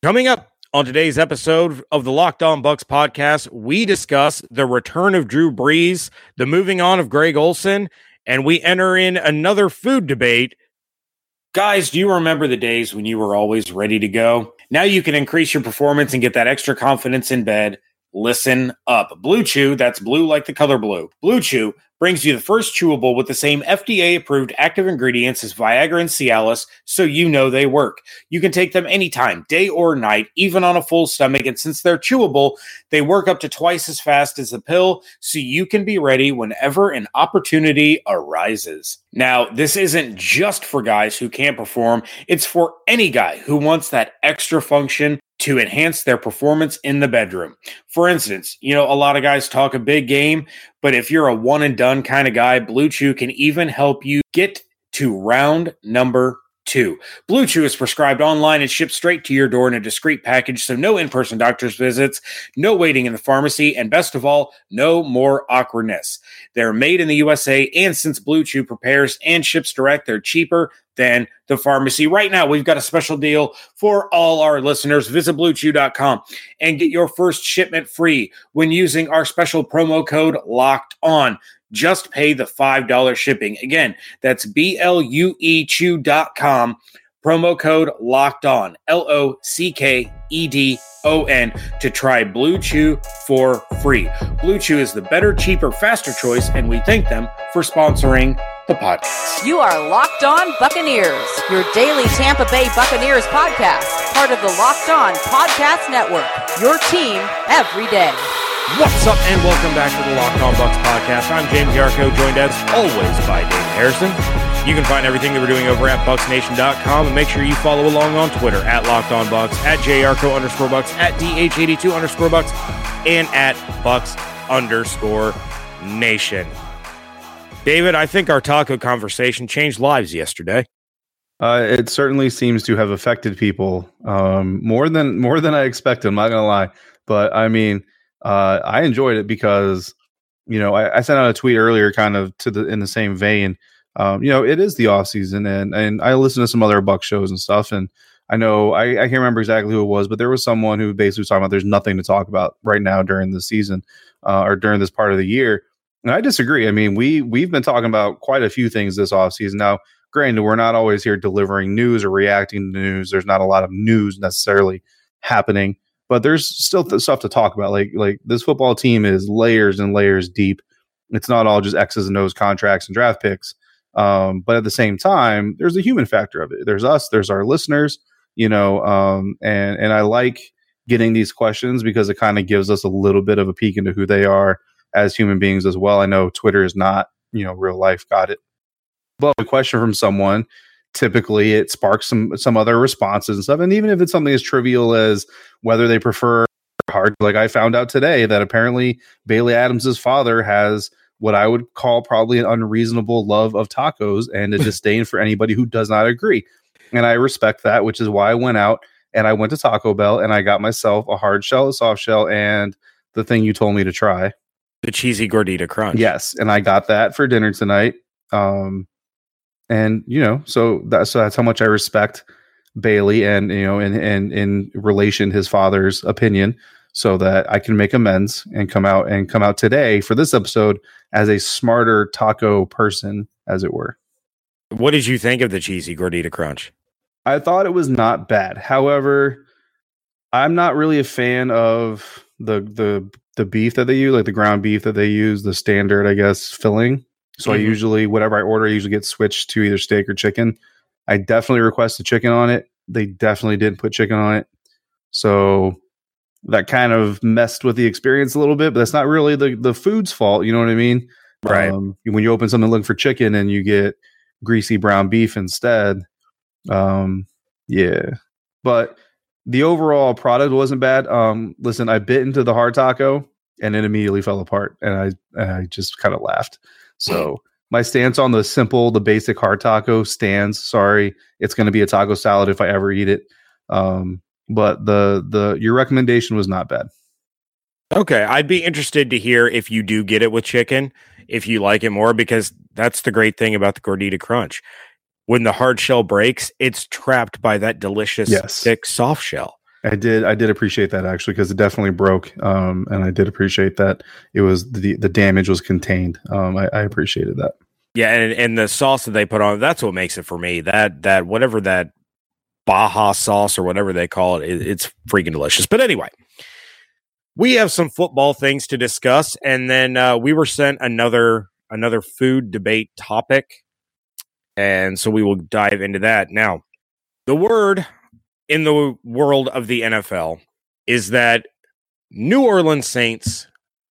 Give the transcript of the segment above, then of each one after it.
Coming up on today's episode of the Locked On Bucs podcast, we discuss the return of Drew Brees, the moving on of Greg Olsen, and we enter in another food debate. Guys, do you remember the days when you were always ready to go? Now you can increase your performance and get that extra confidence in bed. Listen up. Blue Chew, that's blue like the color blue. Blue Chew brings you the first chewable with the same FDA approved active ingredients as Viagra and Cialis, so you know they work. You can take them anytime, day or night, even on a full stomach. And since they're chewable, they work up to twice as fast as a pill, so you can be ready whenever an opportunity arises. Now, this isn't just for guys who can't perform, it's for any guy who wants that extra function to enhance their performance in the bedroom. For instance, you know, a lot of guys talk a big game, but if you're a one and done kind of guy, Blue Chew can even help you get to round number two. Blue Chew is prescribed online and shipped straight to your door in a discreet package, so no in person doctor's visits, no waiting in the pharmacy, and best of all, no more awkwardness. They're made in the USA, and since Blue Chew prepares and ships direct, they're cheaper than the pharmacy. Right now, we've got a special deal for all our listeners. Visit bluechew.com and get your first shipment free when using our special promo code locked on. Just pay the $5 shipping. Again, that's B L U E Chew.com. Promo code locked on, L O C K E D O N, to try Blue Chew for free. Blue Chew is the better, cheaper, faster choice, and we thank them for sponsoring the podcast. You are Locked On Buccaneers, your daily Tampa Bay Buccaneers podcast, part of the Locked On Podcast Network. Your team every day. What's up, and welcome back to the Locked On Bucs podcast. I'm James Yarcho, joined as always by Dave Harrison. You can find everything that we're doing over at BucsNation.com, and make sure you follow along on Twitter at Locked On Bucs, at JYarcho underscore Bucks, at DH82 underscore Bucks, and at Bucs underscore Nation. David, I think our taco conversation changed lives yesterday. Uh, it certainly seems to have affected people um, more than more than I expected. I'm not gonna lie, but I mean, uh, I enjoyed it because you know I, I, sent out a tweet earlier, kind of to the in the same vein. Um, you know, it is the off season, and and I listened to some other Buck shows and stuff, and I know I, I can't remember exactly who it was, but there was someone who basically was talking about there's nothing to talk about right now during the season uh, or during this part of the year. And I disagree. I mean, we we've been talking about quite a few things this off season. Now, granted, we're not always here delivering news or reacting to news. There's not a lot of news necessarily happening but there's still th- stuff to talk about. Like like this football team is layers and layers deep. It's not all just X's and O's contracts and draft picks. Um, but at the same time, there's a human factor of it. There's us, there's our listeners, you know, um, and and I like getting these questions because it kind of gives us a little bit of a peek into who they are as human beings as well. I know Twitter is not, you know, real life, got it. But a question from someone typically it sparks some some other responses and stuff. And even if it's something as trivial as whether they prefer hard, like I found out today that apparently Bailey Adams's father has what I would call probably an unreasonable love of tacos and a disdain for anybody who does not agree. And I respect that, which is why I went out and I went to Taco Bell and I got myself a hard shell, a soft shell, and the thing you told me to try. The cheesy gordita crunch. Yes. And I got that for dinner tonight. Um, and you know, so that's so that's how much I respect Bailey and you know, in in in relation his father's opinion, so that I can make amends and come out and come out today for this episode as a smarter taco person, as it were. What did you think of the cheesy gordita crunch? I thought it was not bad. However, I'm not really a fan of the the the beef that they use, like the ground beef that they use, the standard, I guess, filling. So mm-hmm. I usually whatever I order, I usually get switched to either steak or chicken. I definitely requested chicken on it. They definitely didn't put chicken on it. So that kind of messed with the experience a little bit, but that's not really the the food's fault. You know what I mean? Right. Um, when you open something looking for chicken and you get greasy brown beef instead. Um, yeah. But the overall product wasn't bad. Um, listen, I bit into the hard taco and it immediately fell apart, and I and I just kind of laughed. So my stance on the simple, the basic hard taco stands. Sorry, it's going to be a taco salad if I ever eat it. Um, but the the your recommendation was not bad. Okay, I'd be interested to hear if you do get it with chicken, if you like it more, because that's the great thing about the gordita crunch. When the hard shell breaks, it's trapped by that delicious yes. thick soft shell. I did. I did appreciate that actually because it definitely broke, um, and I did appreciate that it was the the damage was contained. Um, I, I appreciated that. Yeah, and and the sauce that they put on that's what makes it for me. That that whatever that Baja sauce or whatever they call it, it it's freaking delicious. But anyway, we have some football things to discuss, and then uh, we were sent another another food debate topic, and so we will dive into that now. The word in the world of the NFL is that New Orleans Saints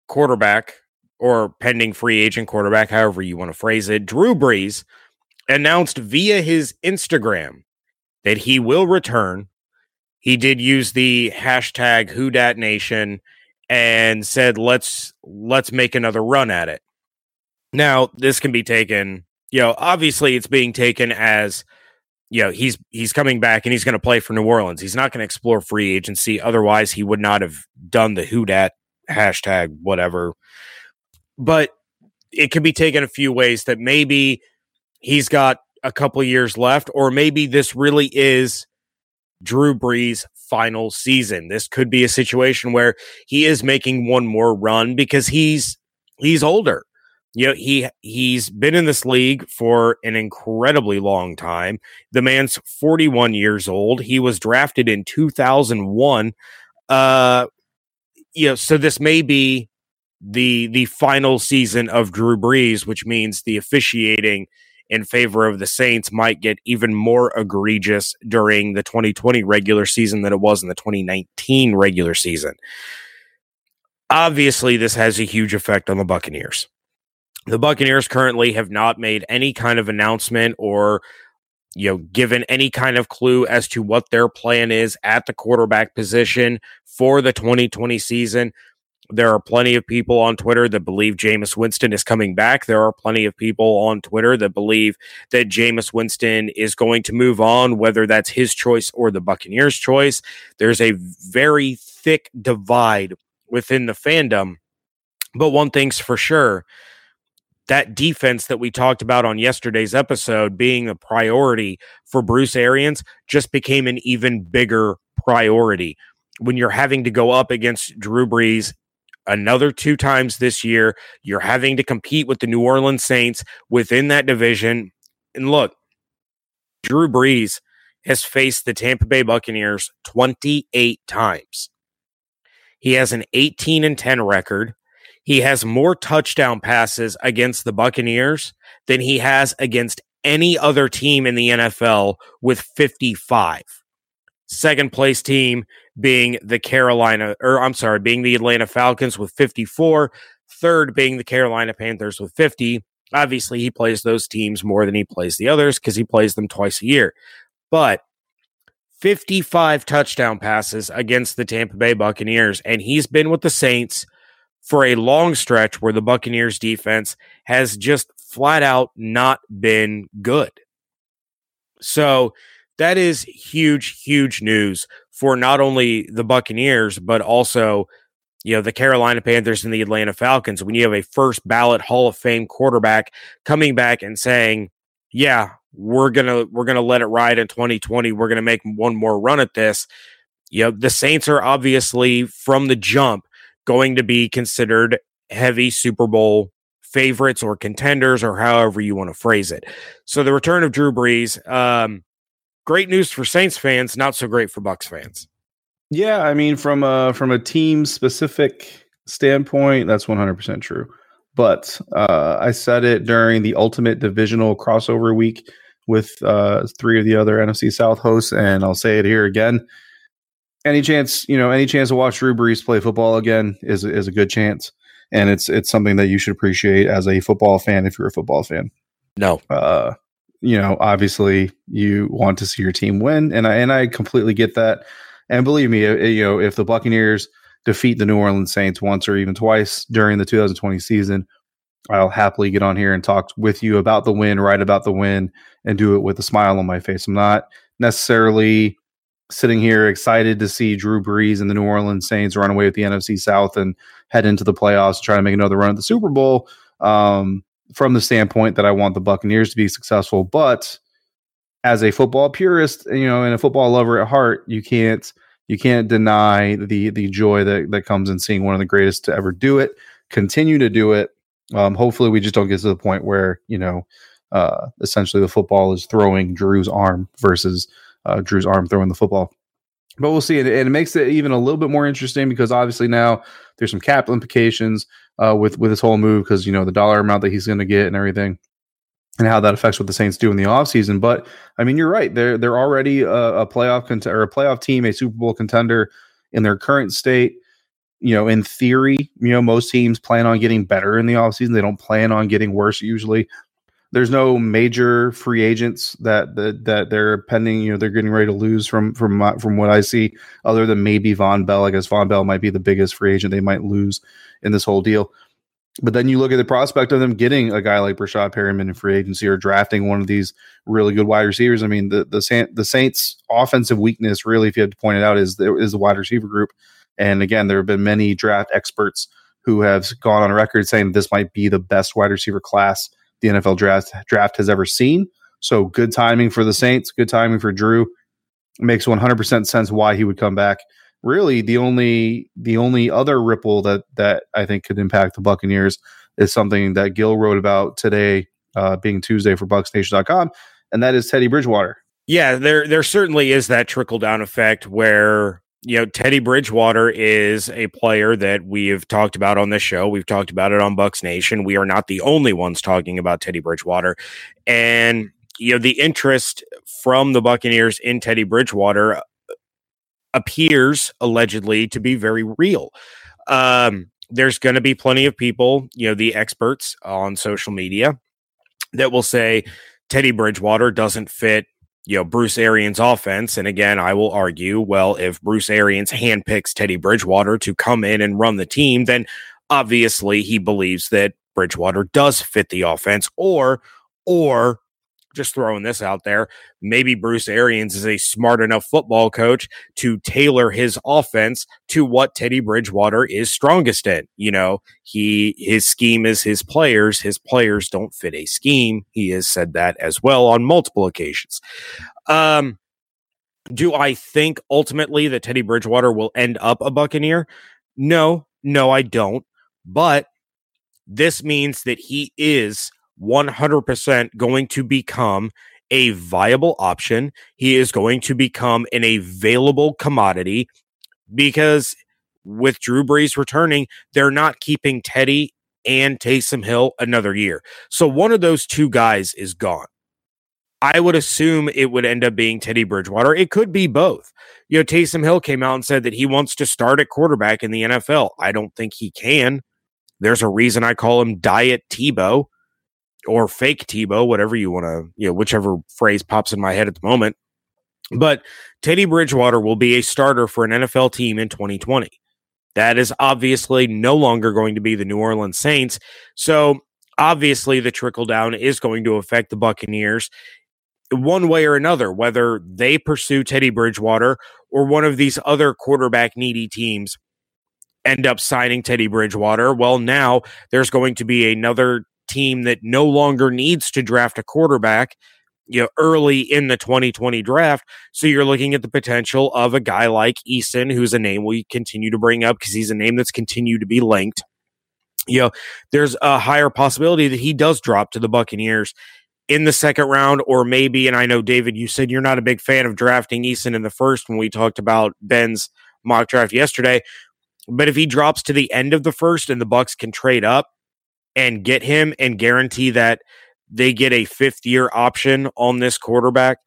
quarterback or pending free agent quarterback, however you want to phrase it, Drew Brees announced via his Instagram that he will return. He did use the hashtag WhoDatNation and said, "Let's let's make another run at it." Now, this can be taken, you know, obviously it's being taken as you know he's he's coming back and he's going to play for New Orleans. He's not going to explore free agency. Otherwise, he would not have done the who dat hashtag whatever. But it could be taken a few ways that maybe he's got a couple years left, or maybe this really is Drew Brees' final season. This could be a situation where he is making one more run because he's he's older you know he he's been in this league for an incredibly long time. The man's 41 years old. He was drafted in 2001 uh you know so this may be the the final season of Drew Brees which means the officiating in favor of the Saints might get even more egregious during the 2020 regular season than it was in the 2019 regular season. Obviously this has a huge effect on the Buccaneers the Buccaneers currently have not made any kind of announcement or you know given any kind of clue as to what their plan is at the quarterback position for the 2020 season. There are plenty of people on Twitter that believe Jameis Winston is coming back. There are plenty of people on Twitter that believe that Jameis Winston is going to move on, whether that's his choice or the Buccaneers' choice. There's a very thick divide within the fandom. But one thing's for sure that defense that we talked about on yesterday's episode being a priority for Bruce Arians just became an even bigger priority when you're having to go up against Drew Brees another two times this year. You're having to compete with the New Orleans Saints within that division. And look, Drew Brees has faced the Tampa Bay Buccaneers 28 times. He has an 18 and 10 record. He has more touchdown passes against the Buccaneers than he has against any other team in the NFL with 55. Second place team being the Carolina, or I'm sorry, being the Atlanta Falcons with 54. Third being the Carolina Panthers with 50. Obviously, he plays those teams more than he plays the others because he plays them twice a year. But 55 touchdown passes against the Tampa Bay Buccaneers, and he's been with the Saints for a long stretch where the Buccaneers defense has just flat out not been good. So that is huge, huge news for not only the Buccaneers, but also, you know, the Carolina Panthers and the Atlanta Falcons. When you have a first ballot Hall of Fame quarterback coming back and saying, yeah, we're gonna we're gonna let it ride in 2020. We're gonna make one more run at this. You know, the Saints are obviously from the jump going to be considered heavy Super Bowl favorites or contenders or however you want to phrase it. So the return of Drew Brees, um, great news for Saints fans, not so great for Bucs fans. Yeah, I mean from a from a team specific standpoint, that's 100% true. But uh, I said it during the ultimate divisional crossover week with uh, three of the other NFC South hosts, and I'll say it here again any chance you know any chance to watch Drew Brees play football again is is a good chance, and it's it's something that you should appreciate as a football fan if you're a football fan. No, uh, you know, obviously you want to see your team win, and I and I completely get that. And believe me, you know, if the Buccaneers defeat the New Orleans Saints once or even twice during the 2020 season, I'll happily get on here and talk with you about the win, write about the win, and do it with a smile on my face. I'm not necessarily sitting here excited to see Drew Brees and the New Orleans Saints run away with the NFC South and head into the playoffs try to make another run at the Super Bowl. Um, from the standpoint that I want the Buccaneers to be successful, but as a football purist, you know, and a football lover at heart, you can't you can't deny the the joy that that comes in seeing one of the greatest to ever do it, continue to do it. Um, hopefully, we just don't get to the point where you know, uh, essentially the football is throwing Drew's arm versus uh, Drew's arm throwing the football. But we'll see, and, and, it makes it even a little bit more interesting because obviously now there's some cap implications uh, with with this whole move because you know the dollar amount that he's going to get and everything and how that affects what the Saints do in the offseason. But I mean, you're right. They're they're already a, a playoff cont- or a playoff team, a Super Bowl contender in their current state. You know, in theory, you know, most teams plan on getting better in the offseason. They don't plan on getting worse usually. There's no major free agents that that, that they're pending. You know, they're getting ready to lose from from my, from what I see, other than maybe Vonn Bell. I guess Vonn Bell might be the biggest free agent they might lose in this whole deal. But then you look at the prospect of them getting a guy like Breshad Perriman in free agency or drafting one of these really good wide receivers. I mean, the the the Saints' offensive weakness, really, if you had to point it out, is the, is the wide receiver group. And again, there have been many draft experts who have gone on record saying this might be the best wide receiver class the NFL draft draft has ever seen. So good timing for the Saints, good timing for Drew. It makes 100% sense why he would come back really the only the only other ripple that that I think could impact the Buccaneers is something that Gil wrote about today, uh, being Tuesday for BucsNation.com, and that is Teddy Bridgewater. Yeah, there there certainly is that trickle down effect where you know Teddy Bridgewater is a player that we have talked about on this show. We've talked about it on Bucs Nation. We are not the only ones talking about Teddy Bridgewater, and you know the interest from the Buccaneers in Teddy Bridgewater appears allegedly to be very real. Um, there's going to be plenty of people, you know, the experts on social media that will say Teddy Bridgewater doesn't fit, you know, Bruce Arians' offense. And again, I will argue, well, if Bruce Arians handpicks Teddy Bridgewater to come in and run the team, then obviously he believes that Bridgewater does fit the offense, or or just throwing this out there. Maybe Bruce Arians is a smart enough football coach to tailor his offense to what Teddy Bridgewater is strongest in. You know, he his scheme is his players. His players don't fit a scheme. He has said that as well on multiple occasions. Um, do I think ultimately that Teddy Bridgewater will end up a Buccaneer? No, no, I don't. But this means that he is 100% going to become a viable option. He is going to become an available commodity because with Drew Brees returning, they're not keeping Teddy and Taysom Hill another year. So one of those two guys is gone. I would assume it would end up being Teddy Bridgewater. It could be both. You know, Taysom Hill came out and said that he wants to start at quarterback in the NFL. I don't think he can. There's a reason I call him Diet Tebow or fake Tebow, whatever you want to, you know, whichever phrase pops in my head at the moment. But Teddy Bridgewater will be a starter for an NFL team in 2020. That is obviously no longer going to be the New Orleans Saints. So obviously the trickle down is going to affect the Buccaneers one way or another, whether they pursue Teddy Bridgewater or one of these other quarterback needy teams end up signing Teddy Bridgewater. Well, now there's going to be another team that no longer needs to draft a quarterback you know early in the 2020 draft. So you're looking at the potential of a guy like Eason who's a name we continue to bring up because he's a name that's continued to be linked. You know there's a higher possibility that he does drop to the Buccaneers in the second round or maybe and I know David you said you're not a big fan of drafting Eason in the first when we talked about Ben's mock draft yesterday. But if he drops to the end of the first and the Bucs can trade up and get him and guarantee that they get a fifth year option on this quarterback,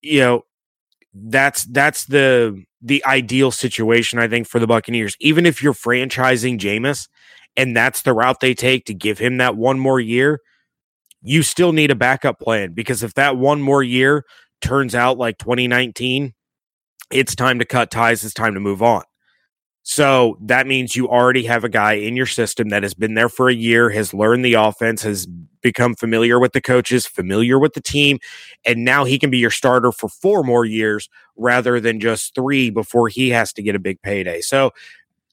you know, that's that's the the ideal situation I think for the Buccaneers. Even if you're franchising Jameis and that's the route they take to give him that one more year, you still need a backup plan because if that one more year turns out like 2019, it's time to cut ties, it's time to move on. So that means you already have a guy in your system that has been there for a year, has learned the offense, has become familiar with the coaches, familiar with the team, and now he can be your starter for four more years rather than just three before he has to get a big payday. So,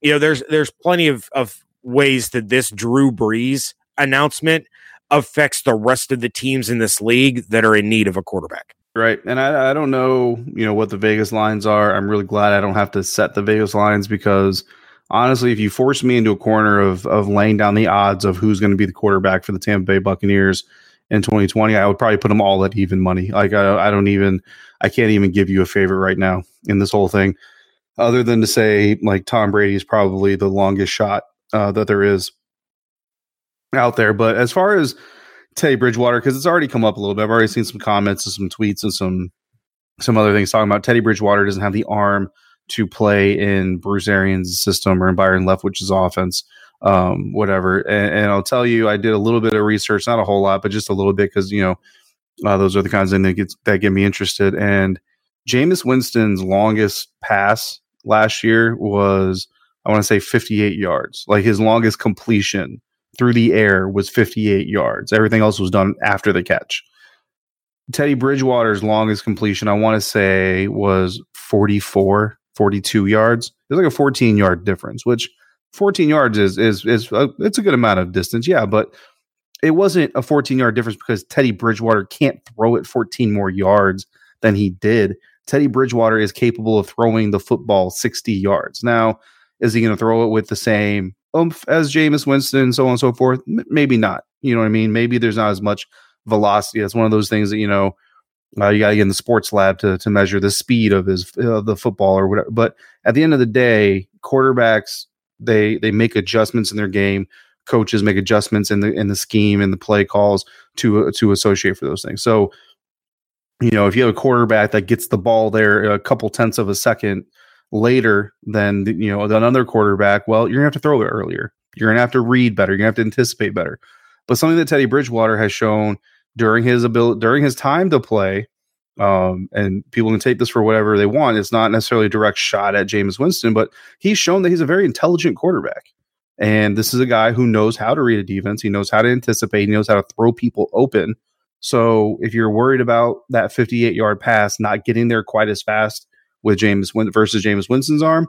you know, there's there's plenty of, of ways that this Drew Brees announcement affects the rest of the teams in this league that are in need of a quarterback. Right. And I, I don't know, you know, what the Vegas lines are. I'm really glad I don't have to set the Vegas lines because honestly, if you force me into a corner of of laying down the odds of who's going to be the quarterback for the Tampa Bay Buccaneers in 2020, I would probably put them all at even money. Like I, I don't even, I can't even give you a favorite right now in this whole thing, other than to say like Tom Brady is probably the longest shot uh, that there is out there. But as far as Teddy Bridgewater because it's already come up a little bit. I've already seen some comments and some tweets and some some other things talking about Teddy Bridgewater doesn't have the arm to play in Bruce Arians' system or in Byron Leftwich's offense, um, whatever. And, and, I'll tell you, I did a little bit of research, not a whole lot, but just a little bit because you know uh, those are the kinds of things that get, that get me interested. And Jameis Winston's longest pass last year was I want to say 58 yards, like his longest completion through the air was 58 yards. Everything else was done after the catch. Teddy Bridgewater's longest completion, I want to say, was 44, 42 yards. There's like a 14 yard difference, which 14 yards is is is a, it's a good amount of distance, yeah, but it wasn't a 14 yard difference because Teddy Bridgewater can't throw it 14 more yards than he did. Teddy Bridgewater is capable of throwing the football 60 yards. Now, is he going to throw it with the same oomph as Jameis Winston, and so on and so forth? M- maybe not. You know what I mean? Maybe there's not as much velocity. That's one of those things that you know uh, you got to get in the sports lab to to measure the speed of his uh, the football or whatever. But at the end of the day, quarterbacks they they make adjustments in their game. Coaches make adjustments in the in the scheme and the play calls to uh, to associate for those things. So you know, if you have a quarterback that gets the ball there a couple tenths of a second later than you know another quarterback, well, you're gonna have to throw it earlier. You're gonna have to read better. You're gonna have to anticipate better. But something that Teddy Bridgewater has shown during his ability during his time to play, um, and people can take this for whatever they want. It's not necessarily a direct shot at Jameis Winston, but he's shown that he's a very intelligent quarterback. And this is a guy who knows how to read a defense. He knows how to anticipate. He knows how to throw people open. So if you're worried about that 58 yard pass not getting there quite as fast with James versus Jameis Winston's arm.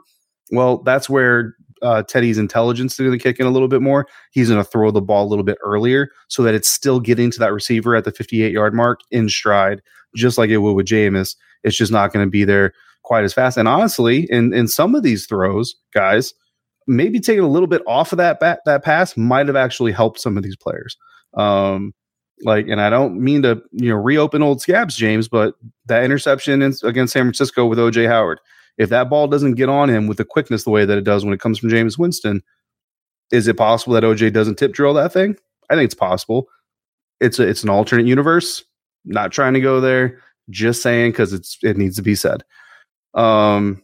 Well, that's where uh, Teddy's intelligence is going to kick in a little bit more. He's going to throw the ball a little bit earlier so that it's still getting to that receiver at the 58 yard mark in stride, just like it would with Jameis. It's just not going to be there quite as fast. And honestly, in in some of these throws, guys, maybe taking a little bit off of that bat, that pass might have actually helped some of these players. Um, like, and I don't mean to, you know, reopen old scabs, James, but that interception in, against San Francisco with OJ Howard, if that ball doesn't get on him with the quickness the way that it does when it comes from Jameis Winston, is it possible that OJ doesn't tip drill that thing? I think it's possible. It's a, it's an alternate universe. Not trying to go there, just saying because it's it needs to be said. Um,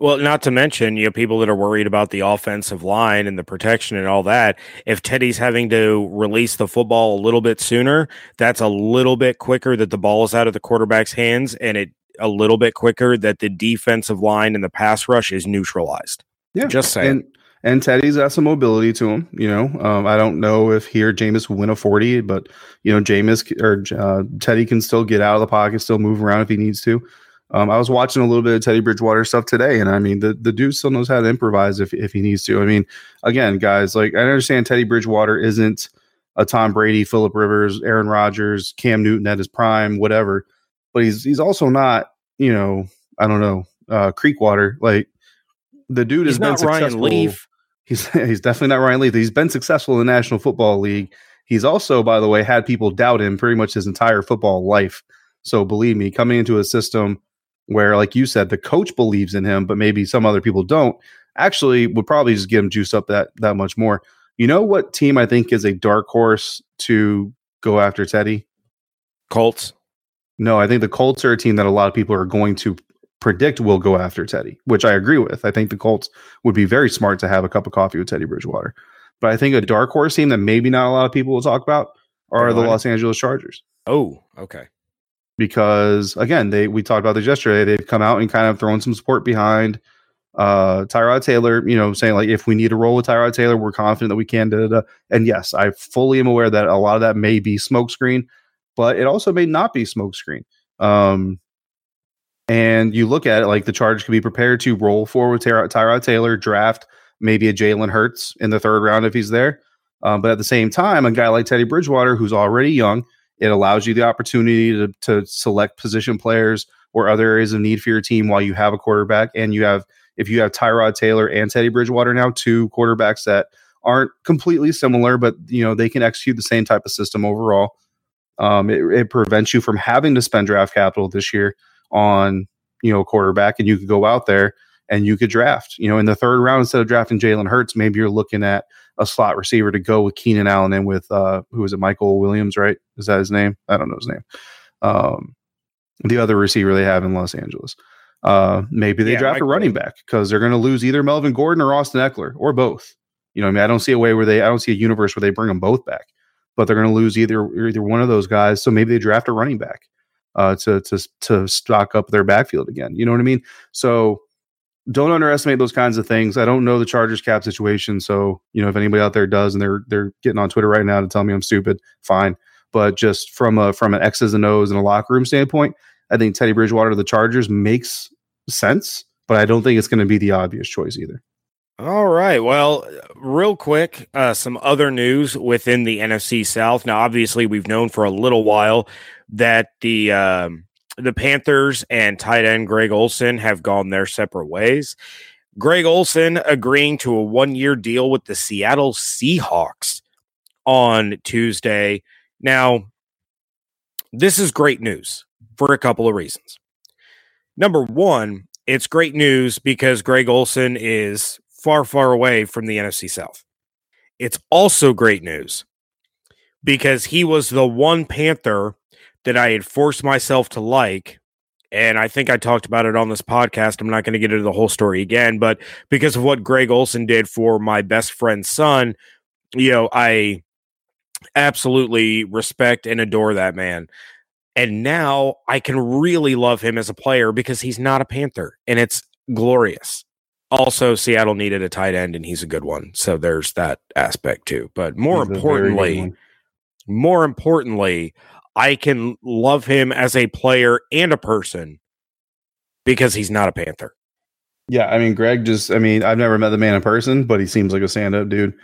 well, not to mention, you know, people that are worried about the offensive line and the protection and all that. If Teddy's having to release the football a little bit sooner, that's a little bit quicker that the ball is out of the quarterback's hands and it a little bit quicker that the defensive line and the pass rush is neutralized. Yeah. Just saying. And, and Teddy's got some mobility to him. You know, um, I don't know if here Jameis will win a 40, but, you know, Jameis or uh, Teddy can still get out of the pocket, still move around if he needs to. Um, I was watching a little bit of Teddy Bridgewater stuff today, and I mean, the, the dude still knows how to improvise if, if he needs to. I mean, again, guys, like I understand Teddy Bridgewater isn't a Tom Brady, Philip Rivers, Aaron Rodgers, Cam Newton at his prime, whatever, but he's he's also not, you know, I don't know, uh, Creekwater. Like the dude he's has been successful. Ryan Leaf. He's he's definitely not Ryan Leaf. He's been successful in the National Football League. He's also, by the way, had people doubt him pretty much his entire football life. So believe me, coming into a system where, like you said, the coach believes in him, but maybe some other people don't, actually would probably just get him juice up that that much more. You know what team I think is a dark horse to go after Teddy? Colts. No, I think the Colts are a team that a lot of people are going to predict will go after Teddy, which I agree with. I think the Colts would be very smart to have a cup of coffee with Teddy Bridgewater. But I think a dark horse team that maybe not a lot of people will talk about are the Los Angeles Chargers. Oh, okay because again, they we talked about this yesterday. They've come out and kind of thrown some support behind uh Tyrod Taylor, you know, saying like if we need to roll with Tyrod Taylor, we're confident that we can. Da, da, da. And yes, I fully am aware that a lot of that may be smokescreen, but it also may not be smokescreen. Um and you look at it like the Chargers could be prepared to roll forward with Tyrod, Tyrod Taylor, draft maybe a Jalen Hurts in the third round if he's there. Um, but at the same time, a guy like Teddy Bridgewater, who's already young, It allows you the opportunity to, to select position players or other areas of need for your team while you have a quarterback. And you have, if you have Tyrod Taylor and Teddy Bridgewater now, two quarterbacks that aren't completely similar, but you know they can execute the same type of system overall. Um, it, it prevents you from having to spend draft capital this year on you know quarterback, and you could go out there and you could draft. You know, in the third round instead of drafting Jalen Hurts, maybe you're looking at a slot receiver to go with Keenan Allen and with uh, who is it, Michael Williams, right? Is that his name? I don't know his name. Um, the other receiver they have in Los Angeles. Uh, maybe they yeah, draft a running back because they're going to lose either Melvin Gordon or Austin Ekeler or both. You know, I mean, I don't see a way where they, I don't see a universe where they bring them both back, but they're going to lose either either one of those guys. So maybe they draft a running back uh, to to to stock up their backfield again. You know what I mean? So don't underestimate those kinds of things. I don't know the Chargers cap situation, so you know if anybody out there does, and they're they're getting on Twitter right now to tell me I'm stupid, fine. But just from a from an X's and O's and a locker room standpoint, I think Teddy Bridgewater to the Chargers makes sense, but I don't think it's going to be the obvious choice either. All right. Well, real quick, uh, some other news within the NFC South. Now, obviously, we've known for a little while that the um, the Panthers and tight end Greg Olsen have gone their separate ways. Greg Olsen agreeing to a one year deal with the Seattle Seahawks on Tuesday. Now, this is great news for a couple of reasons. Number one, it's great news because Greg Olsen is far, far away from the NFC South. It's also great news because he was the one Panther that I had forced myself to like. And I think I talked about it on this podcast. I'm not going to get into the whole story again, but because of what Greg Olsen did for my best friend's son, you know, I absolutely respect and adore that man. And now I can really love him as a player because he's not a Panther and it's glorious. Also, Seattle needed a tight end and he's a good one. So there's that aspect too. But more he's importantly, more importantly, I can love him as a player and a person because he's not a Panther. Yeah, I mean, Greg just, I mean, I've never met the man in person, but he seems like a stand up dude.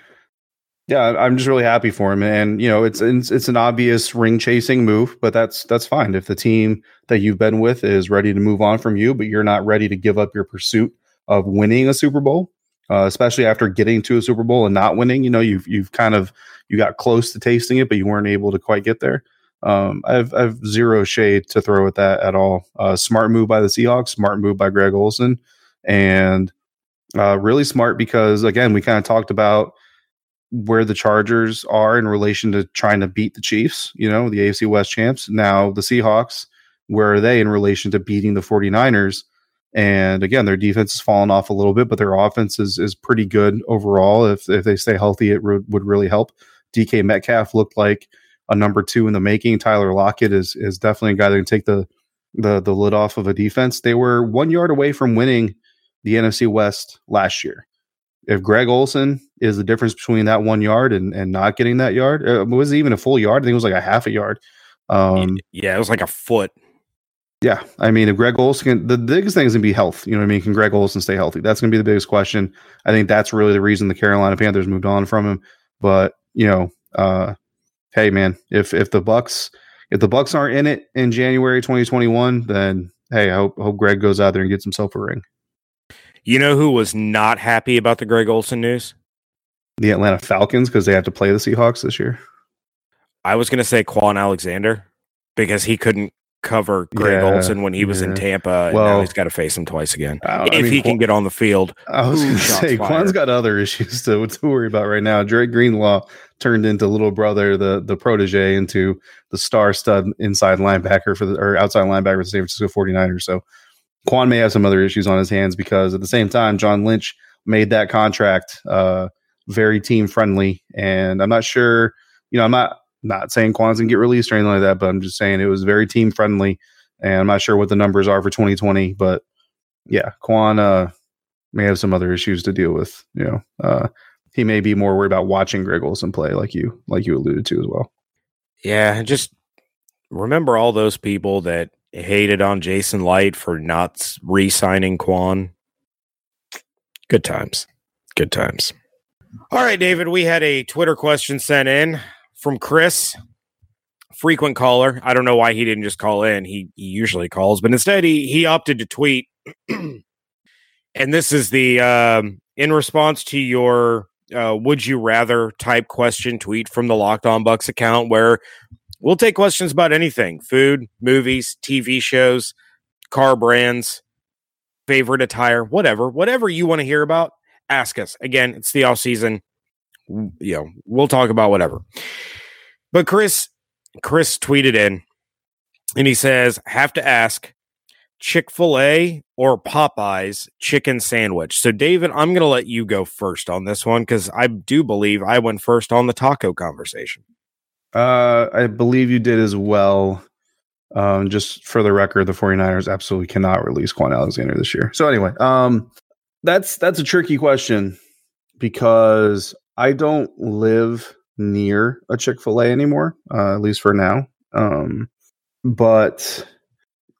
Yeah, I'm just really happy for him, and you know, it's, it's it's an obvious ring chasing move, but that's that's fine if the team that you've been with is ready to move on from you, but you're not ready to give up your pursuit of winning a Super Bowl, uh, especially after getting to a Super Bowl and not winning. You know, you've you've kind of you got close to tasting it, but you weren't able to quite get there. Um, I've I've zero shade to throw at that at all. Uh, smart move by the Seahawks, smart move by Greg Olsen, and uh, really smart because again we kind of talked about where the Chargers are in relation to trying to beat the Chiefs, you know, the AFC West champs. Now the Seahawks, where are they in relation to beating the 49ers? And again, their defense has fallen off a little bit, but their offense is is pretty good overall. If if they stay healthy, it re- would really help. DK Metcalf looked like a number two in the making. Tyler Lockett is is definitely a guy that can take the the the lid off of a defense. They were one yard away from winning the NFC West last year. If Greg Olsen is the difference between that one yard and, and not getting that yard, uh, it was even a full yard. I think it was like a half a yard. Um, yeah, it was like a foot. Yeah, I mean, if Greg Olsen, can, the biggest thing is going to be health. You know what I mean? Can Greg Olsen stay healthy? That's going to be the biggest question. I think that's really the reason the Carolina Panthers moved on from him. But you know, uh, hey man, if if the Bucs if the Bucs aren't in it in January 2021, then hey, I hope hope Greg goes out there and gets himself a ring. You know who was not happy about the Greg Olsen news? The Atlanta Falcons because they have to play the Seahawks this year. I was going to say Kwon Alexander because he couldn't cover Greg yeah, Olsen when he was yeah. in Tampa. well, now he's got to face him twice again uh, if I mean, he can get on the field. I was going to say Kwon's got other issues to, to worry about right now. Dre Greenlaw turned into little brother, the the protege, into the star stud inside linebacker for the or outside linebacker for the San Francisco 49ers. So Kwon may have some other issues on his hands because at the same time, John Lynch made that contract uh, very team friendly, and I'm not sure. You know, I'm not not saying Kwon's gonna get released or anything like that, but I'm just saying it was very team friendly. And I'm not sure what the numbers are for 2020, but yeah, Kwon uh, may have some other issues to deal with. You know, uh, he may be more worried about watching Greg Olsen play, like you like you alluded to as well. Yeah, just remember all those people that hated on Jason Licht for not re-signing Kwon. Good times. Good times. All right, David, we had a Twitter question sent in from Chris. frequent caller. I don't know why he didn't just call in. He, he usually calls, but instead he he opted to tweet. and this is the um, in response to your uh, would you rather type question tweet from the Locked On Bucs account, where we'll take questions about anything: food, movies, TV shows, car brands, favorite attire, whatever, whatever you want to hear about. Ask us. Again, it's the off season. You know, we'll talk about whatever. But Chris, Chris tweeted in and he says, have to ask Chick fil A or Popeyes chicken sandwich. So, David, I'm going to let you go first on this one because I do believe I went first on the taco conversation. Uh, I believe you did as well. Um, just for the record, the 49ers absolutely cannot release Kwon Alexander this year. So anyway, um, that's that's a tricky question because I don't live near a Chick Fil A anymore, uh, at least for now. Um, but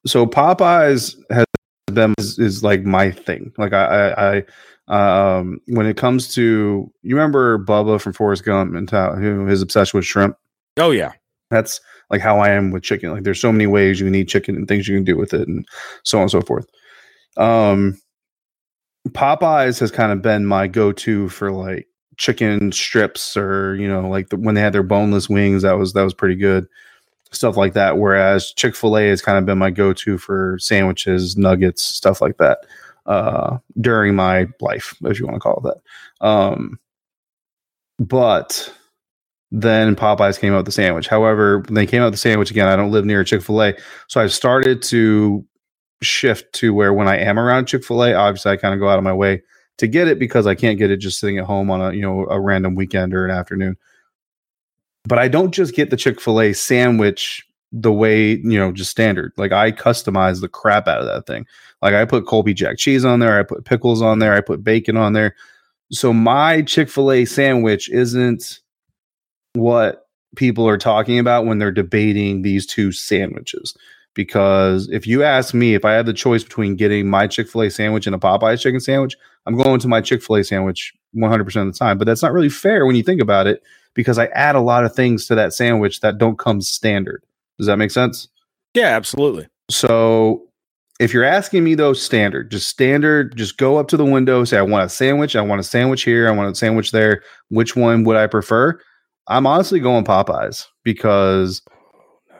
so Popeyes has them is, is like my thing. Like I, I, I, um, when it comes to you remember Bubba from Forrest Gump and how who his obsession with shrimp. Oh yeah, that's like how I am with chicken. Like there's so many ways you can eat chicken and things you can do with it, and so on and so forth. Um, Popeyes has kind of been my go-to for like chicken strips or you know like the, when they had their boneless wings that was that was pretty good stuff like that whereas chick-fil-a has kind of been my go-to for sandwiches nuggets stuff like that uh, during my life if you want to call it that um, but then popeyes came out with the sandwich however when they came out with the sandwich again i don't live near chick-fil-a so i've started to shift to where when i am around chick-fil-a obviously i kind of go out of my way to get it because I can't get it just sitting at home on a you know a random weekend or an afternoon. But I don't just get the Chick Fil A sandwich the way you know just standard. Like I customize the crap out of that thing. Like I put Colby Jack cheese on there, I put pickles on there, I put bacon on there. So my Chick Fil A sandwich isn't what people are talking about when they're debating these two sandwiches because if you ask me if I had the choice between getting my Chick fil A sandwich and a Popeye's chicken sandwich, I'm going to my Chick fil A sandwich 100% of the time. But that's not really fair when you think about it because I add a lot of things to that sandwich that don't come standard. Does that make sense? Yeah, absolutely. So if you're asking me though, standard, just standard, just go up to the window, say, I want a sandwich. I want a sandwich here. I want a sandwich there. Which one would I prefer? I'm honestly going Popeyes because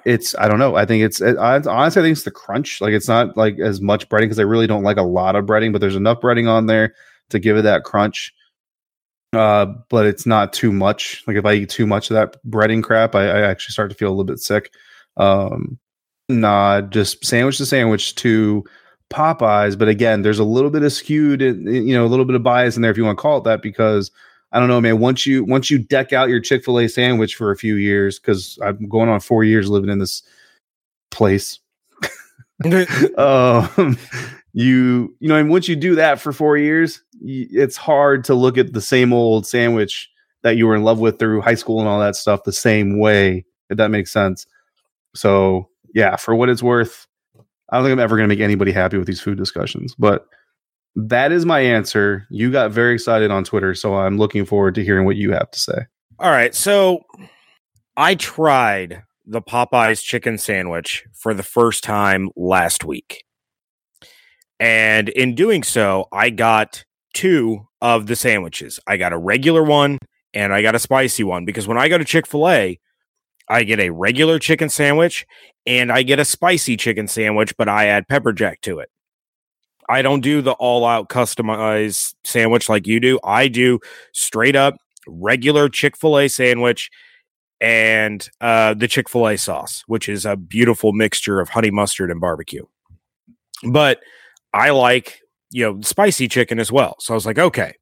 it's I don't know. I think it's I, honestly I think it's the crunch. Like it's not like as much breading because I really don't like a lot of breading, but there's enough breading on there to give it that crunch. Uh, but it's not too much. Like if I eat too much of that breading crap, I, I actually start to feel a little bit sick. Um, nah, just sandwich to sandwich to Popeyes. But again, there's a little bit of skewed, you know, a little bit of bias in there if you want to call it that because I don't know, man. Once you once you deck out your Chick Fil A sandwich for a few years, because I'm going on four years living in this place. um, you you know, and once you do that for four years, it's hard to look at the same old sandwich that you were in love with through high school and all that stuff the same way. If that makes sense. So yeah, for what it's worth, I don't think I'm ever going to make anybody happy with these food discussions, but that is my answer. You got very excited on Twitter, so I'm looking forward to hearing what you have to say. All right. So I tried the Popeyes chicken sandwich for the first time last week. And in doing so, I got two of the sandwiches. I got a regular one and I got a spicy one because when I go to Chick fil A, I get a regular chicken sandwich and I get a spicy chicken sandwich, but I add pepper jack to it. I don't do the all out customized sandwich like you do. I do straight up regular Chick fil A sandwich and uh, the Chick fil A sauce, which is a beautiful mixture of honey mustard and barbecue. But I like, you know, spicy chicken as well. So I was like, okay,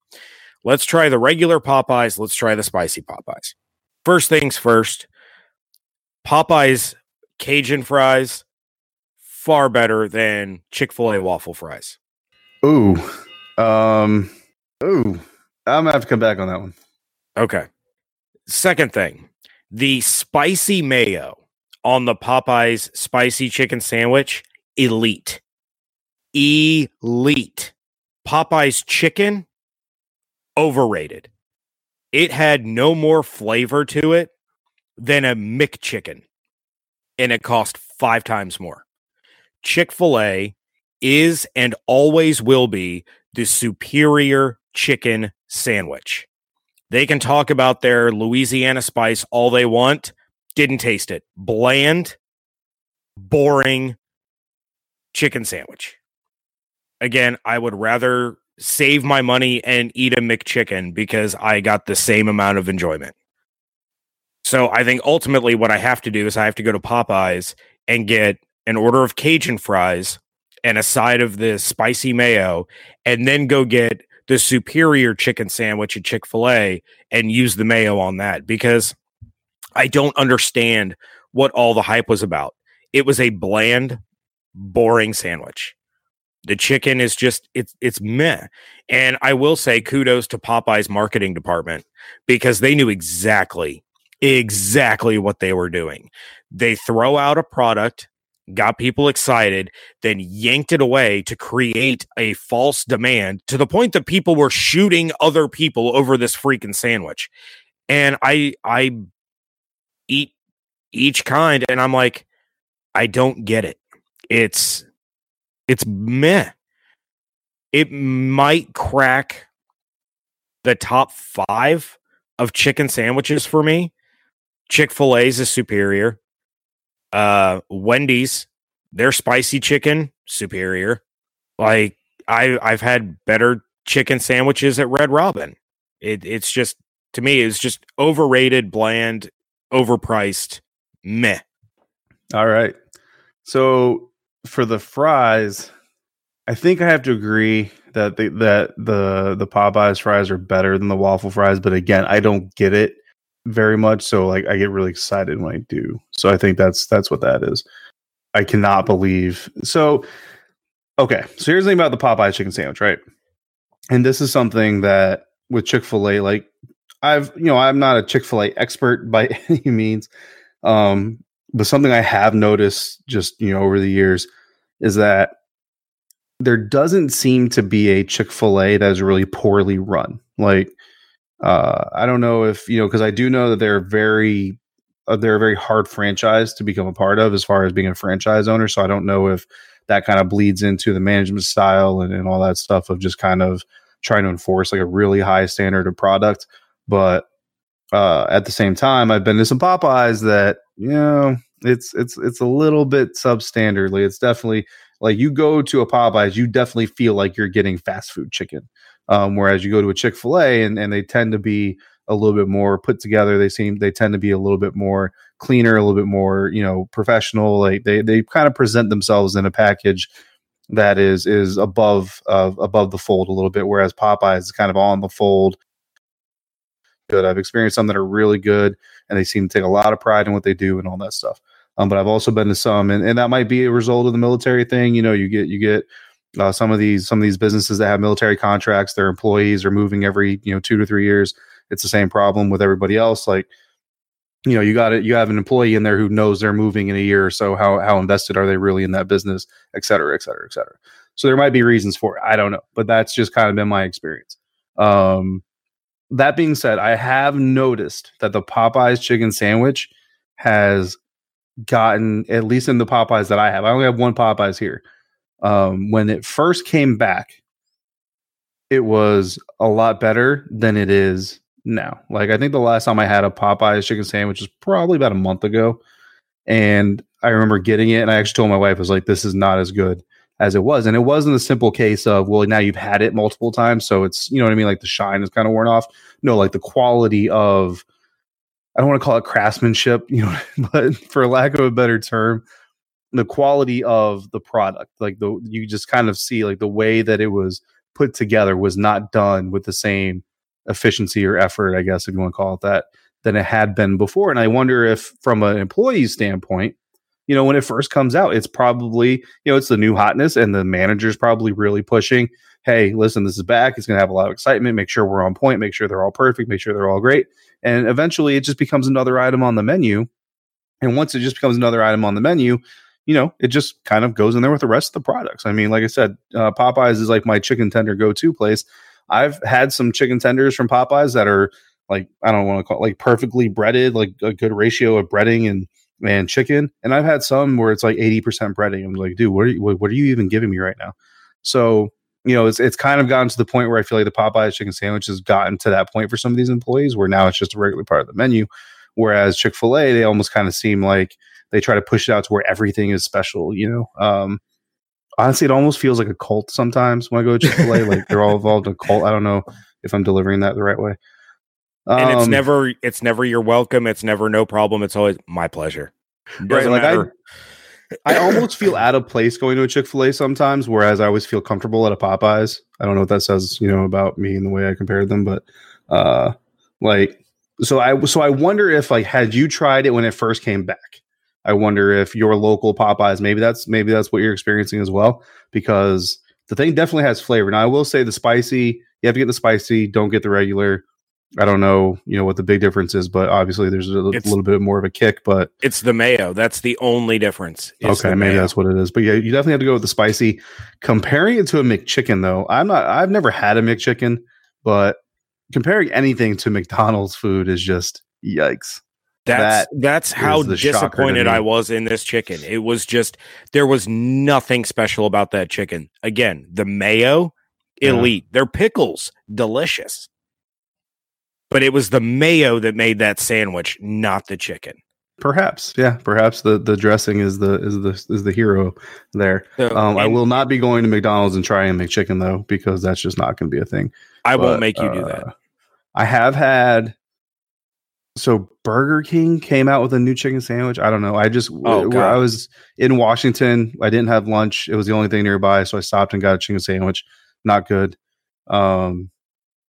let's try the regular Popeyes. Let's try the spicy Popeyes. First things first, Popeyes Cajun fries far better than Chick fil A waffle fries. Ooh. Um, ooh. I'm gonna have to come back on that one. Okay. Second thing, the spicy mayo on the Popeyes spicy chicken sandwich, elite. Elite. Popeyes chicken, overrated. It had no more flavor to it than a McChicken. and it cost five times more. Chick fil A is and always will be the superior chicken sandwich. They can talk about their Louisiana spice all they want. Didn't taste it. Bland, boring chicken sandwich. Again, I would rather save my money and eat a McChicken because I got the same amount of enjoyment. So I think ultimately what I have to do is I have to go to Popeyes and get an order of Cajun fries and a side of the spicy mayo and then go get the superior chicken sandwich at Chick fil A and use the mayo on that because I don't understand what all the hype was about. It was a bland, boring sandwich. The chicken is just it's it's meh. And I will say kudos to Popeye's marketing department because they knew exactly exactly what they were doing. They throw out a product got people excited, then yanked it away to create a false demand to the point that people were shooting other people over this freaking sandwich. And I I eat each kind and I'm like I don't get it. It's it's meh. It might crack the top 5 of chicken sandwiches for me. Chick-fil-A's is superior. Uh, Wendy's, their spicy chicken superior. Like I, I've had better chicken sandwiches at Red Robin. It, it's just to me, it's just overrated, bland, overpriced, meh. All right. So for the fries, I think I have to agree that the that the the Popeyes fries are better than the waffle fries, but again, I don't get it very much. So like I get really excited when I do. So I think that's that's what that is. I cannot believe. So okay, so here's the thing about the Popeye chicken sandwich, right? And this is something that with Chick-fil-A, like I've you know, I'm not a Chick-fil-A expert by any means. Um, but something I have noticed just, you know, over the years is that there doesn't seem to be a Chick-fil-A that is really poorly run. Like uh, I don't know if you know because I do know that they're very uh, they're a very hard franchise to become a part of as far as being a franchise owner. So I don't know if that kind of bleeds into the management style and, and all that stuff of just kind of trying to enforce like a really high standard of product. But uh, at the same time, I've been to some Popeyes that you know it's it's it's a little bit substandardly. It's definitely like you go to a Popeyes, you definitely feel like you're getting fast food chicken. Um, whereas you go to a Chick Fil A and and they tend to be a little bit more put together. They seem they tend to be a little bit more cleaner, a little bit more you know professional. Like they they kind of present themselves in a package that is is above uh, above the fold a little bit. Whereas Popeyes is kind of on the fold. Good. I've experienced some that are really good, and they seem to take a lot of pride in what they do and all that stuff. Um, but I've also been to some, and, and that might be a result of the military thing. You know, you get you get uh, some of these some of these businesses that have military contracts, their employees are moving every you know two to three years. It's the same problem with everybody else. Like you know, you got it. You have an employee in there who knows they're moving in a year or so. How how invested are they really in that business, et cetera, et cetera, et cetera. So there might be reasons for it. I don't know, but that's just kind of been my experience. Um, that being said, I have noticed that the Popeyes chicken sandwich has gotten at least in the Popeyes that I have. I only have one Popeyes here um, when it first came back, it was a lot better than it is now. Like I think the last time I had a Popeyes chicken sandwich was probably about a month ago, and I remember getting it, and I actually told my wife, "I was like, this is not as good." As it was, and it wasn't a simple case of well, now you've had it multiple times, so it's you know what I mean. Like the shine is kind of worn off. No, like the quality of I don't want to call it craftsmanship, you know, but for lack of a better term, the quality of the product like the you just kind of see like the way that it was put together was not done with the same efficiency or effort i guess if you want to call it that than it had been before and i wonder if from an employee standpoint you know when it first comes out it's probably you know it's the new hotness and the manager's probably really pushing hey listen this is back it's going to have a lot of excitement make sure we're on point make sure they're all perfect make sure they're all great and eventually it just becomes another item on the menu and once it just becomes another item on the menu you know, it just kind of goes in there with the rest of the products. I mean, like I said, uh, Popeyes is like my chicken tender go to place. I've had some chicken tenders from Popeyes that are like I don't want to call it like perfectly breaded, like a good ratio of breading and and chicken. And I've had some where it's like 80% breading. I'm like, dude, what are you, what are you even giving me right now? So, you know, it's, it's kind of gotten to the point where I feel like the Popeyes chicken sandwich has gotten to that point for some of these employees where now it's just a regular part of the menu. Whereas Chick fil A, they almost kind of seem like they try to push it out to where everything is special, you know? Um, honestly, it almost feels like a cult sometimes when I go to Chick fil A. like they're all involved in a cult. I don't know if I'm delivering that the right way. and it's Um, never it's never you're welcome. It's never no problem. It's always my pleasure. Doesn't like I- matter. I almost feel out of place going to a Chick fil A sometimes, whereas I always feel comfortable at a Popeyes. I don't know what that says, you know, about me and the way I compared them, but uh like so I so I wonder if like had you tried it when it first came back, I wonder if your local Popeyes, maybe that's maybe that's what you're experiencing as well, because the thing definitely has flavor. Now I will say the spicy, you have to get the spicy, don't get the regular. I don't know, you know, what the big difference is, but obviously there's a, little- It's- little bit more of a kick, but It's the mayo. That's the only difference. okay, maybe mayo. that's what it is. But yeah, you definitely have to go with the spicy. Comparing it to a McChicken, though, I'm not. I've never had a McChicken, but comparing anything to McDonald's food is just yikes. That's That that's how is the shocker to disappointed. I was in this chicken. It was just there was nothing special about that chicken. Again, the mayo, Yeah. elite. Their pickles, delicious. But it was the mayo that made that sandwich, not the chicken. Perhaps, yeah, perhaps the the dressing is the is the is the hero there. So- Um, I will not be going to McDonald's and trying a McChicken though, because that's just not going to be a thing. I won't make you do that. uh, I have had. So Burger King came out with a new chicken sandwich. I don't know. I just Oh. I was in Washington. I didn't have lunch. It was the only thing nearby, so I stopped and got a chicken sandwich. Not good. Um,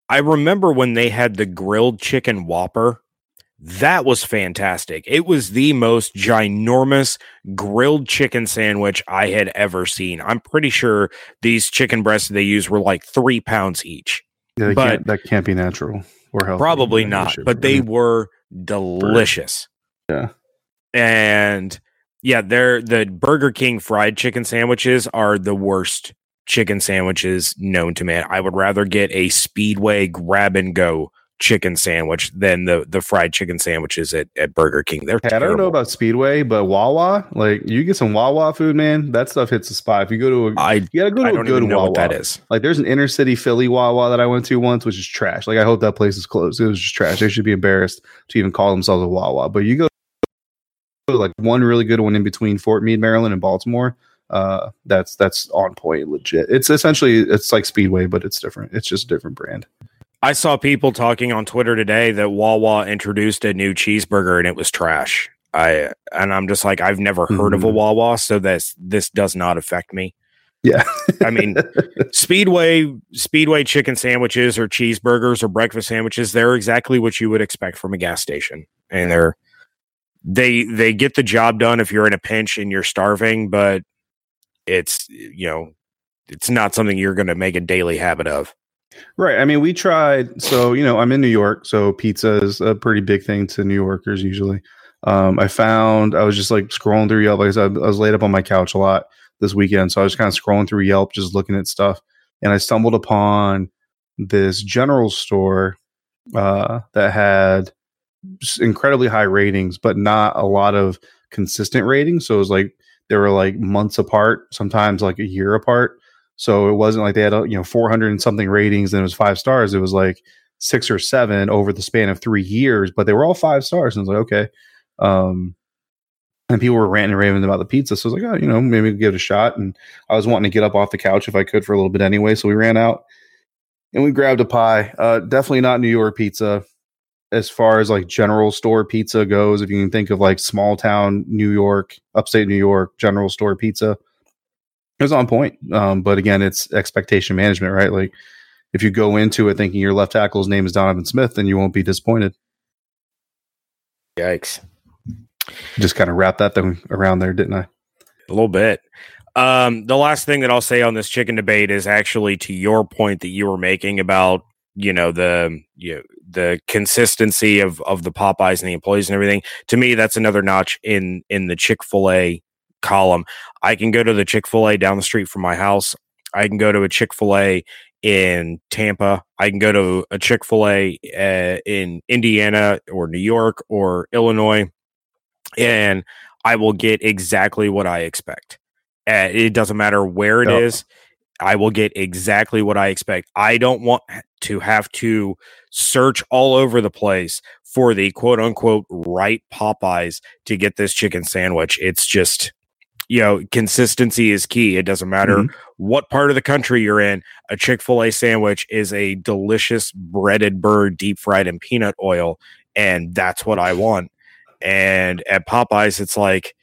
I remember when they had the grilled chicken whopper. That was fantastic. It was the most ginormous grilled chicken sandwich I had ever seen. I'm pretty sure these chicken breasts they used were like three pounds each. yeah, But- can't, that can't be natural or healthy. Probably not, but they were delicious. Yeah. And yeah, they're the Burger King fried chicken sandwiches are the worst chicken sandwiches known to man. I would rather get a Speedway grab and go chicken sandwich than the the fried chicken sandwiches at, at Burger King. They're Hey, I don't know about Speedway, but Wawa, like you get some Wawa food, man. That stuff hits the spot. If you go to a, I you gotta go to a don't good Wawa. what that is. Like there's an inner city Philly Wawa that I went to once, which is trash. Like I hope that place is closed. It was just trash. They should be embarrassed to even call themselves a Wawa. But you go to like one really good one in between Fort Meade, Maryland, and Baltimore. Uh, that's that's on point, legit. It's essentially it's like Speedway, but it's different. It's just a different brand. I saw people talking on Twitter today that Wawa introduced a new cheeseburger and it was trash. I and I'm just like I've never heard of a Mhm. Wawa, so this this does not affect me. Yeah, I mean, Speedway Speedway chicken sandwiches or cheeseburgers or breakfast sandwiches, they're exactly what you would expect from a gas station. And they're they they get the job done if you're in a pinch and you're starving, but it's you know, it's not something you're going to make a daily habit of. Right. I mean, we tried. So, you know, I'm in New York, so pizza is a pretty big thing to New Yorkers usually. Um, I found I was just like scrolling through Yelp. Like I said, I was laid up on my couch a lot this weekend, so I was kind of scrolling through Yelp, just looking at stuff, and I stumbled upon this general store uh, that had incredibly high ratings, but not a lot of consistent ratings. So it was like they were like months apart, sometimes like a year apart. So it wasn't like they had, uh, you know, 400 and something ratings and it was five stars. It was like six or seven over the span of three years, but they were all five stars. And I was like, okay. Um, and people were ranting and raving about the pizza. So I was like, oh, you know, maybe give it a shot. And I was wanting to get up off the couch if I could for a little bit anyway. So we ran out and we grabbed a pie. Uh, definitely not New York pizza as far as like general store pizza goes. If you can think of like small town New York, upstate New York, general store pizza, it was on point. Um, but again, it's expectation management, right? Like if you go into it thinking your left tackle's name is Donovan Smith, then you won't be disappointed. Yikes. Just kind of wrap that thing around there, didn't I? A little bit. Um, the last thing that I'll say on this chicken debate is actually to your point that you were making about you know the you know, the consistency of of the Popeyes and the employees and everything. To me, that's another notch in in the Chick Fil A column. I can go to the Chick Fil A down the street from my house. I can go to a Chick Fil A in Tampa. I can go to a Chick Fil A uh, in Indiana or New York or Illinois. and I will get exactly what I expect. Uh, it doesn't matter where it is. I will get exactly what I expect. I don't want to have to search all over the place for the quote unquote right Popeyes to get this chicken sandwich. It's just, you know, consistency is key. It doesn't matter Mhm. what part of the country you're in. A Chick fil A sandwich is a delicious breaded bird deep fried in peanut oil. And that's what I want. And at Popeyes, it's like,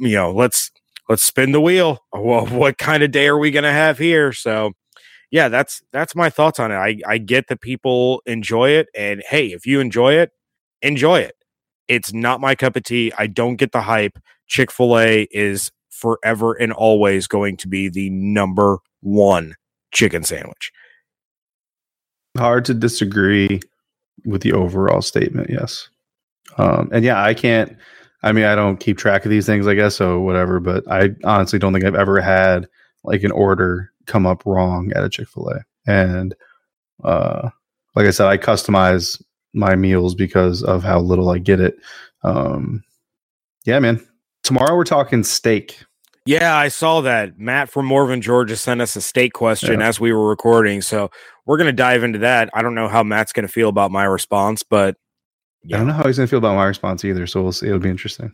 you know, let's let's spin the wheel. Well, what kind of day are we gonna have here? So yeah, that's that's my thoughts on it. I, I get that people enjoy it, and hey, if you enjoy it, enjoy it. It's not my cup of tea. I don't get the hype. Chick fil A is forever and always going to be the number one chicken sandwich. hard to disagree with the overall statement yes. Um and yeah i can't i mean i don't keep track of these things i guess so whatever but i honestly don't think i've ever had like an order come up wrong at a chick-fil-a. And uh like i said i customize my meals because of how little i get it. Um yeah man tomorrow we're talking steak Yeah, I saw that. Matt from Morven, Georgia sent us a steak question Yeah. as we were recording. So we're going to dive into that. I don't know how Matt's going to feel about my response, but i don't know how he's gonna feel about my response either so we'll see it'll be interesting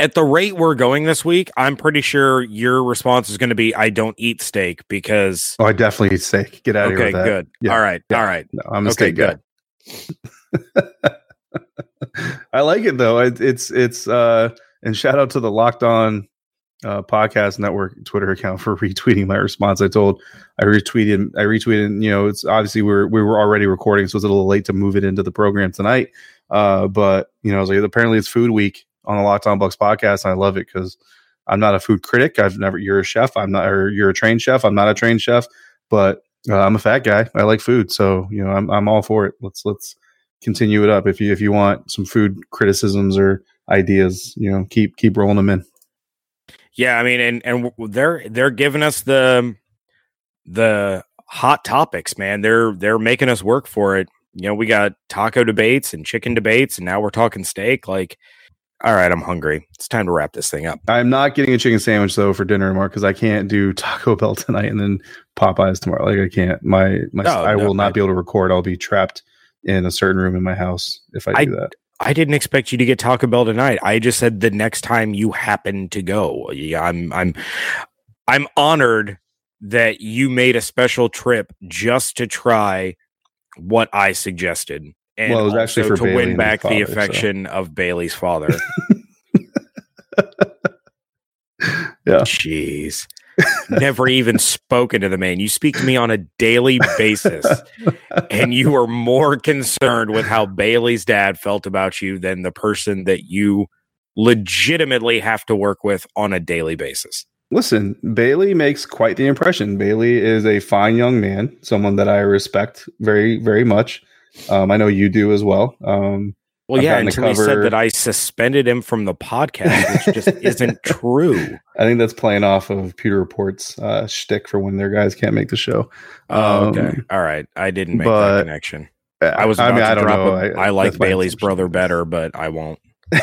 at the rate we're going this week, I'm pretty sure your response is going to be I don't eat steak because. oh i definitely eat steak get out of okay, here with that good. Yeah, All right. yeah. All right. no, i'm a Okay, steak guy. good. I like it though. It, it's it's uh and shout out to the Locked On uh, Podcast Network Twitter account for retweeting my response. I told I retweeted I retweeted. You know, it's obviously we were we were already recording, so it's a little late to move it into the program tonight. Uh, but you know, I was like, apparently it's Food Week on the Locked On Bucs podcast, and I love it because I'm not a food critic. I've never. You're a chef. I'm not. Or you're a trained chef. I'm not a trained chef, but uh, I'm a fat guy. I like food, so you know, I'm I'm all for it. Let's let's continue it up. If you if you want some food criticisms or ideas, you know, keep keep rolling them in. Yeah, I mean, and and they're they're giving us the the hot topics, man. They're they're making us work for it. You know, we got taco debates and chicken debates, and now we're talking steak. Like, all right, I'm hungry. It's time to wrap this thing up. I'm not getting a chicken sandwich though for dinner tomorrow because I can't do Taco Bell tonight and then Popeyes tomorrow. Like I can't. My my No, I no, will not I- be able to record. I'll be trapped in a certain room in my house if I, I- do that. I didn't expect you to get Taco Bell tonight. I just said the next time you happen to go. Yeah, I'm I'm I'm honored that you made a special trip just to try what I suggested. And Well, it was actually for to Bailey win back his the father, so. affection of Bailey's father. Yeah. Jeez. Never even spoken to the man. You speak to me on a daily basis, and you are more concerned with how Bailey's dad felt about you than the person that you legitimately have to work with on a daily basis. Listen, Bailey makes quite the impression. Bailey is a fine young man, someone that I respect very, very much. Um, I know you do as well. Um, Well, yeah, until he said that I suspended him from the podcast, which just isn't true. I think that's playing off of Pewter Report's uh, shtick for when their guys can't make the show. Oh, okay. Um, All right. I didn't make but- that connection. I was about I mean, to I don't drop know. a- I- I like Bailey's brother better, but I won't.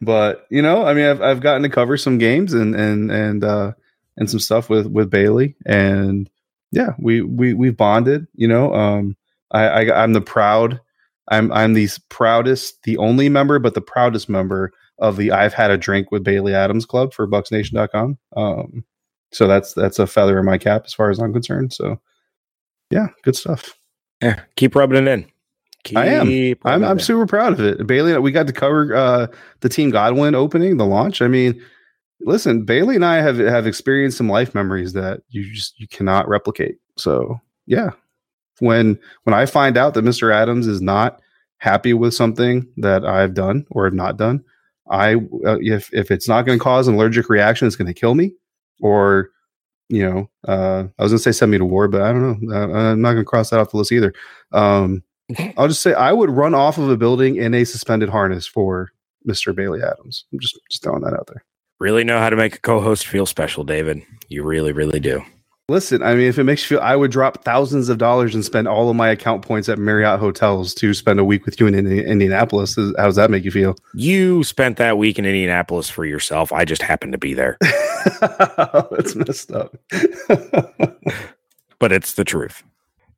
but you know, I mean, I've I've gotten to cover some games and and and uh and some stuff with with Bailey, and yeah, we we we've bonded. You know, um, I, I I'm the proud. I'm I'm the proudest, the only member, but the proudest member of the I've had a drink with Bailey Adams Club for BucsNation.com. Um, so that's that's a feather in my cap as far as I'm concerned. So, yeah, good stuff. Yeah, keep rubbing it in. Keep I am. I'm I'm super proud of it. Bailey, we got to cover uh, the Team Godwin opening, the launch. I mean, listen, Bailey and I have have experienced some life memories that you just you cannot replicate. So yeah, when when I find out that Mr. Adams is not happy with something that I've done or have not done, I uh, if if it's not going to cause an allergic reaction, it's going to kill me, or you know, uh, I was going to say send me to war, but I don't know. Uh, I'm not going to cross that off the list either. Um, I'll just say I would run off of a building in a suspended harness for Mr. Bailey Adams. I'm just just throwing that out there. Really know how to make a co-host feel special, David. You really, really do. Listen, I mean, if it makes you feel, I would drop thousands of dollars and spend all of my account points at Marriott hotels to spend a week with you in Indi- Indianapolis. How does that make you feel? You spent that week in Indianapolis for yourself. I just happened to be there. That's messed up. but it's the truth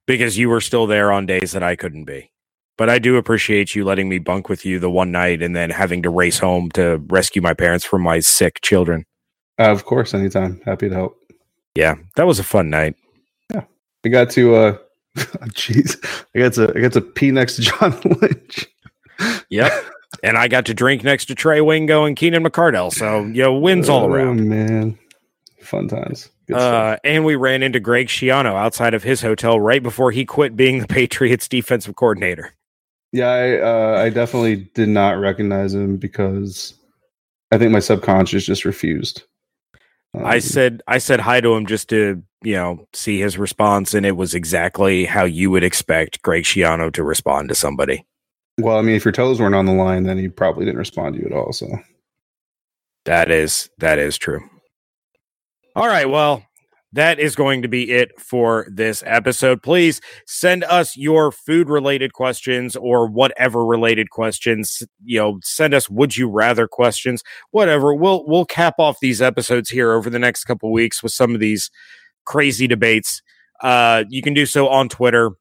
because you were still there on days that I couldn't be. But I do appreciate you letting me bunk with you the one night and then having to race home to rescue my parents from my sick children. Uh, of course, anytime. Happy to help. Yeah, that was a fun night. Yeah, I got to. uh Jeez, I got to. I got to pee next to John Lynch. Yep, and I got to drink next to Trey Wingo and Keenan McCardell. So you know, wins all Oh, around. man, fun times. Uh, and we ran into Greg Schiano outside of his hotel right before he quit being the Patriots defensive coordinator. Yeah, I uh, I definitely did not recognize him because I think my subconscious just refused. I Um, said I said hi to him just to you know see his response, and it was exactly how you would expect Greg Schiano to respond to somebody. well, I mean, if your toes weren't on the line, then he probably didn't respond to you at all. So That is that is true. All right, well, that is going to be it for this episode. Please send us your food related questions or whatever related questions. You know, send us would you rather questions, whatever. We'll we'll cap off these episodes here over the next couple weeks with some of these crazy debates. Uh, you can do so on Twitter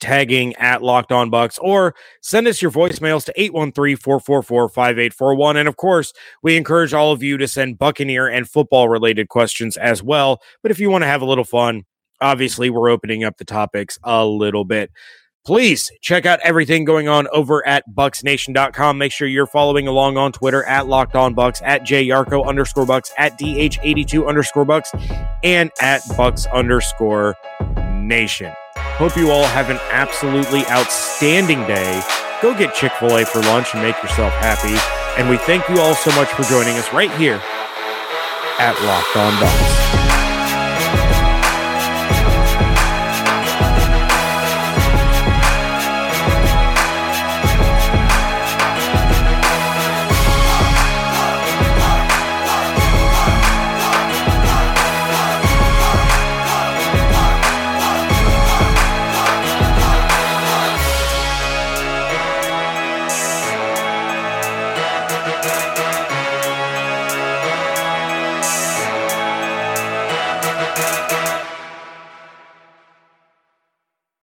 tagging at locked on bucs or send us your voicemails to 813-444-5841 and of course we encourage all of you to send buccaneer and football related questions as well. But if you want to have a little fun obviously we're opening up the topics a little bit. Please check out everything going on over at bucsnation.com make sure you're following along on twitter at locked on bucs at jyarko underscore bucs at dh82 underscore bucs and at bucs underscore nation Hope you all have an absolutely outstanding day. Go get Chick fil A for lunch and make yourself happy. And we thank you all so much for joining us right here at Locked On Bucs.